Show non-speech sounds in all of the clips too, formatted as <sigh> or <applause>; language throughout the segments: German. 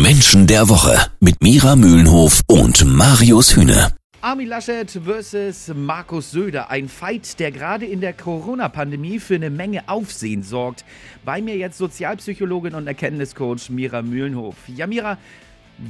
Menschen der Woche mit Mira Mühlenhof und Marius Hühne. Armin Laschet versus Markus Söder. Ein Fight, der gerade in der Corona-Pandemie für eine Menge Aufsehen sorgt. Bei mir jetzt Sozialpsychologin und Erkenntniscoach Mira Mühlenhof. Ja, Mira,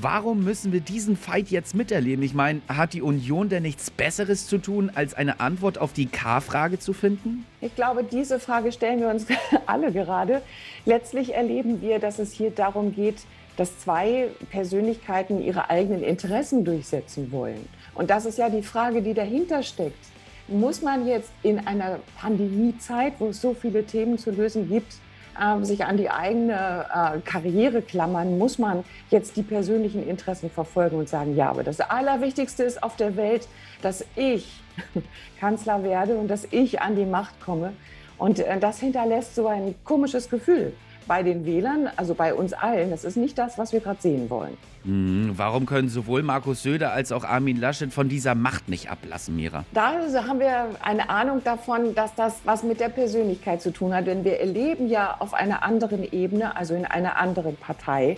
warum müssen wir diesen Fight jetzt miterleben? Ich meine, hat die Union denn nichts Besseres zu tun, als eine Antwort auf die K-Frage zu finden? Ich glaube, diese Frage stellen wir uns <laughs> alle gerade. Letztlich erleben wir, dass es hier darum geht, dass zwei Persönlichkeiten ihre eigenen Interessen durchsetzen wollen. Und das ist ja die Frage, die dahinter steckt. Muss man jetzt in einer Pandemiezeit, wo es so viele Themen zu lösen gibt, äh, sich an die eigene äh, Karriere klammern, muss man jetzt die persönlichen Interessen verfolgen und sagen, ja, aber das Allerwichtigste ist auf der Welt, dass ich <laughs> Kanzler werde und dass ich an die Macht komme. Und äh, das hinterlässt so ein komisches Gefühl bei den Wählern, also bei uns allen. Das ist nicht das, was wir gerade sehen wollen. Hm, warum können sowohl Markus Söder als auch Armin Laschet von dieser Macht nicht ablassen, Mira? Da haben wir eine Ahnung davon, dass das was mit der Persönlichkeit zu tun hat. Denn wir erleben ja auf einer anderen Ebene, also in einer anderen Partei,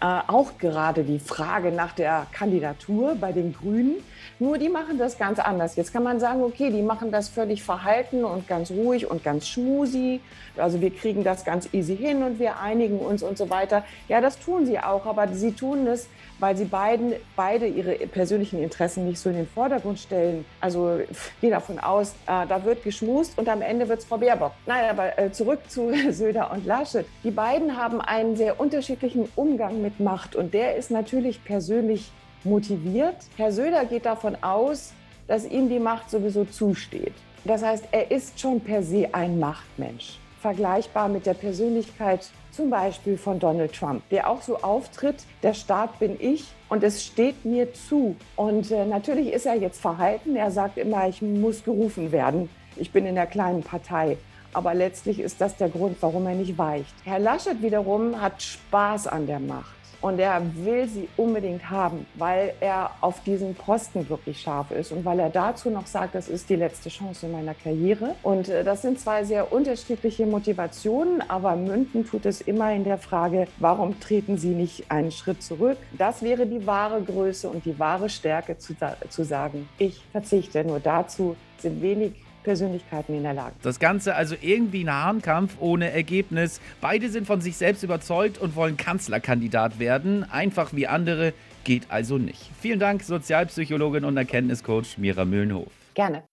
auch gerade die Frage nach der Kandidatur bei den Grünen. Nur die machen das ganz anders. Jetzt kann man sagen, okay, die machen das völlig verhalten und ganz ruhig und ganz schmusi. Also wir kriegen das ganz easy hin und wir einigen uns und so weiter. Ja, das tun sie auch, aber sie tun es, weil sie beiden, beide ihre persönlichen Interessen nicht so in den Vordergrund stellen. Also <laughs> gehe davon aus, äh, da wird geschmust und am Ende wird es Frau Baerbock. Nein, aber äh, zurück zu <laughs> Söder und Laschet. Die beiden haben einen sehr unterschiedlichen Umgang mit Macht und der ist natürlich persönlich motiviert. Herr Söder geht davon aus, dass ihm die Macht sowieso zusteht. Das heißt, er ist schon per se ein Machtmensch. Vergleichbar mit der Persönlichkeit zum Beispiel von Donald Trump, der auch so auftritt, der Staat bin ich und es steht mir zu. Und äh, natürlich ist er jetzt verhalten. Er sagt immer, ich muss gerufen werden. Ich bin in der kleinen Partei. Aber letztlich ist das der Grund, warum er nicht weicht. Herr Laschet wiederum hat Spaß an der Macht. Und er will sie unbedingt haben, weil er auf diesen Posten wirklich scharf ist und weil er dazu noch sagt, das ist die letzte Chance in meiner Karriere. Und äh, das sind zwei sehr unterschiedliche Motivationen, aber münden tut es immer in der Frage, warum treten sie nicht einen Schritt zurück? Das wäre die wahre Größe und die wahre Stärke zu, zu sagen, ich verzichte. Nur dazu sind wenig Persönlichkeiten in der Lage. Das Ganze also irgendwie ein Hahnkampf ohne Ergebnis. Beide sind von sich selbst überzeugt und wollen Kanzlerkandidat werden. Einfach wie andere geht also nicht. Vielen Dank, Sozialpsychologin und Erkenntniscoach Mira Mühlenhof. Gerne.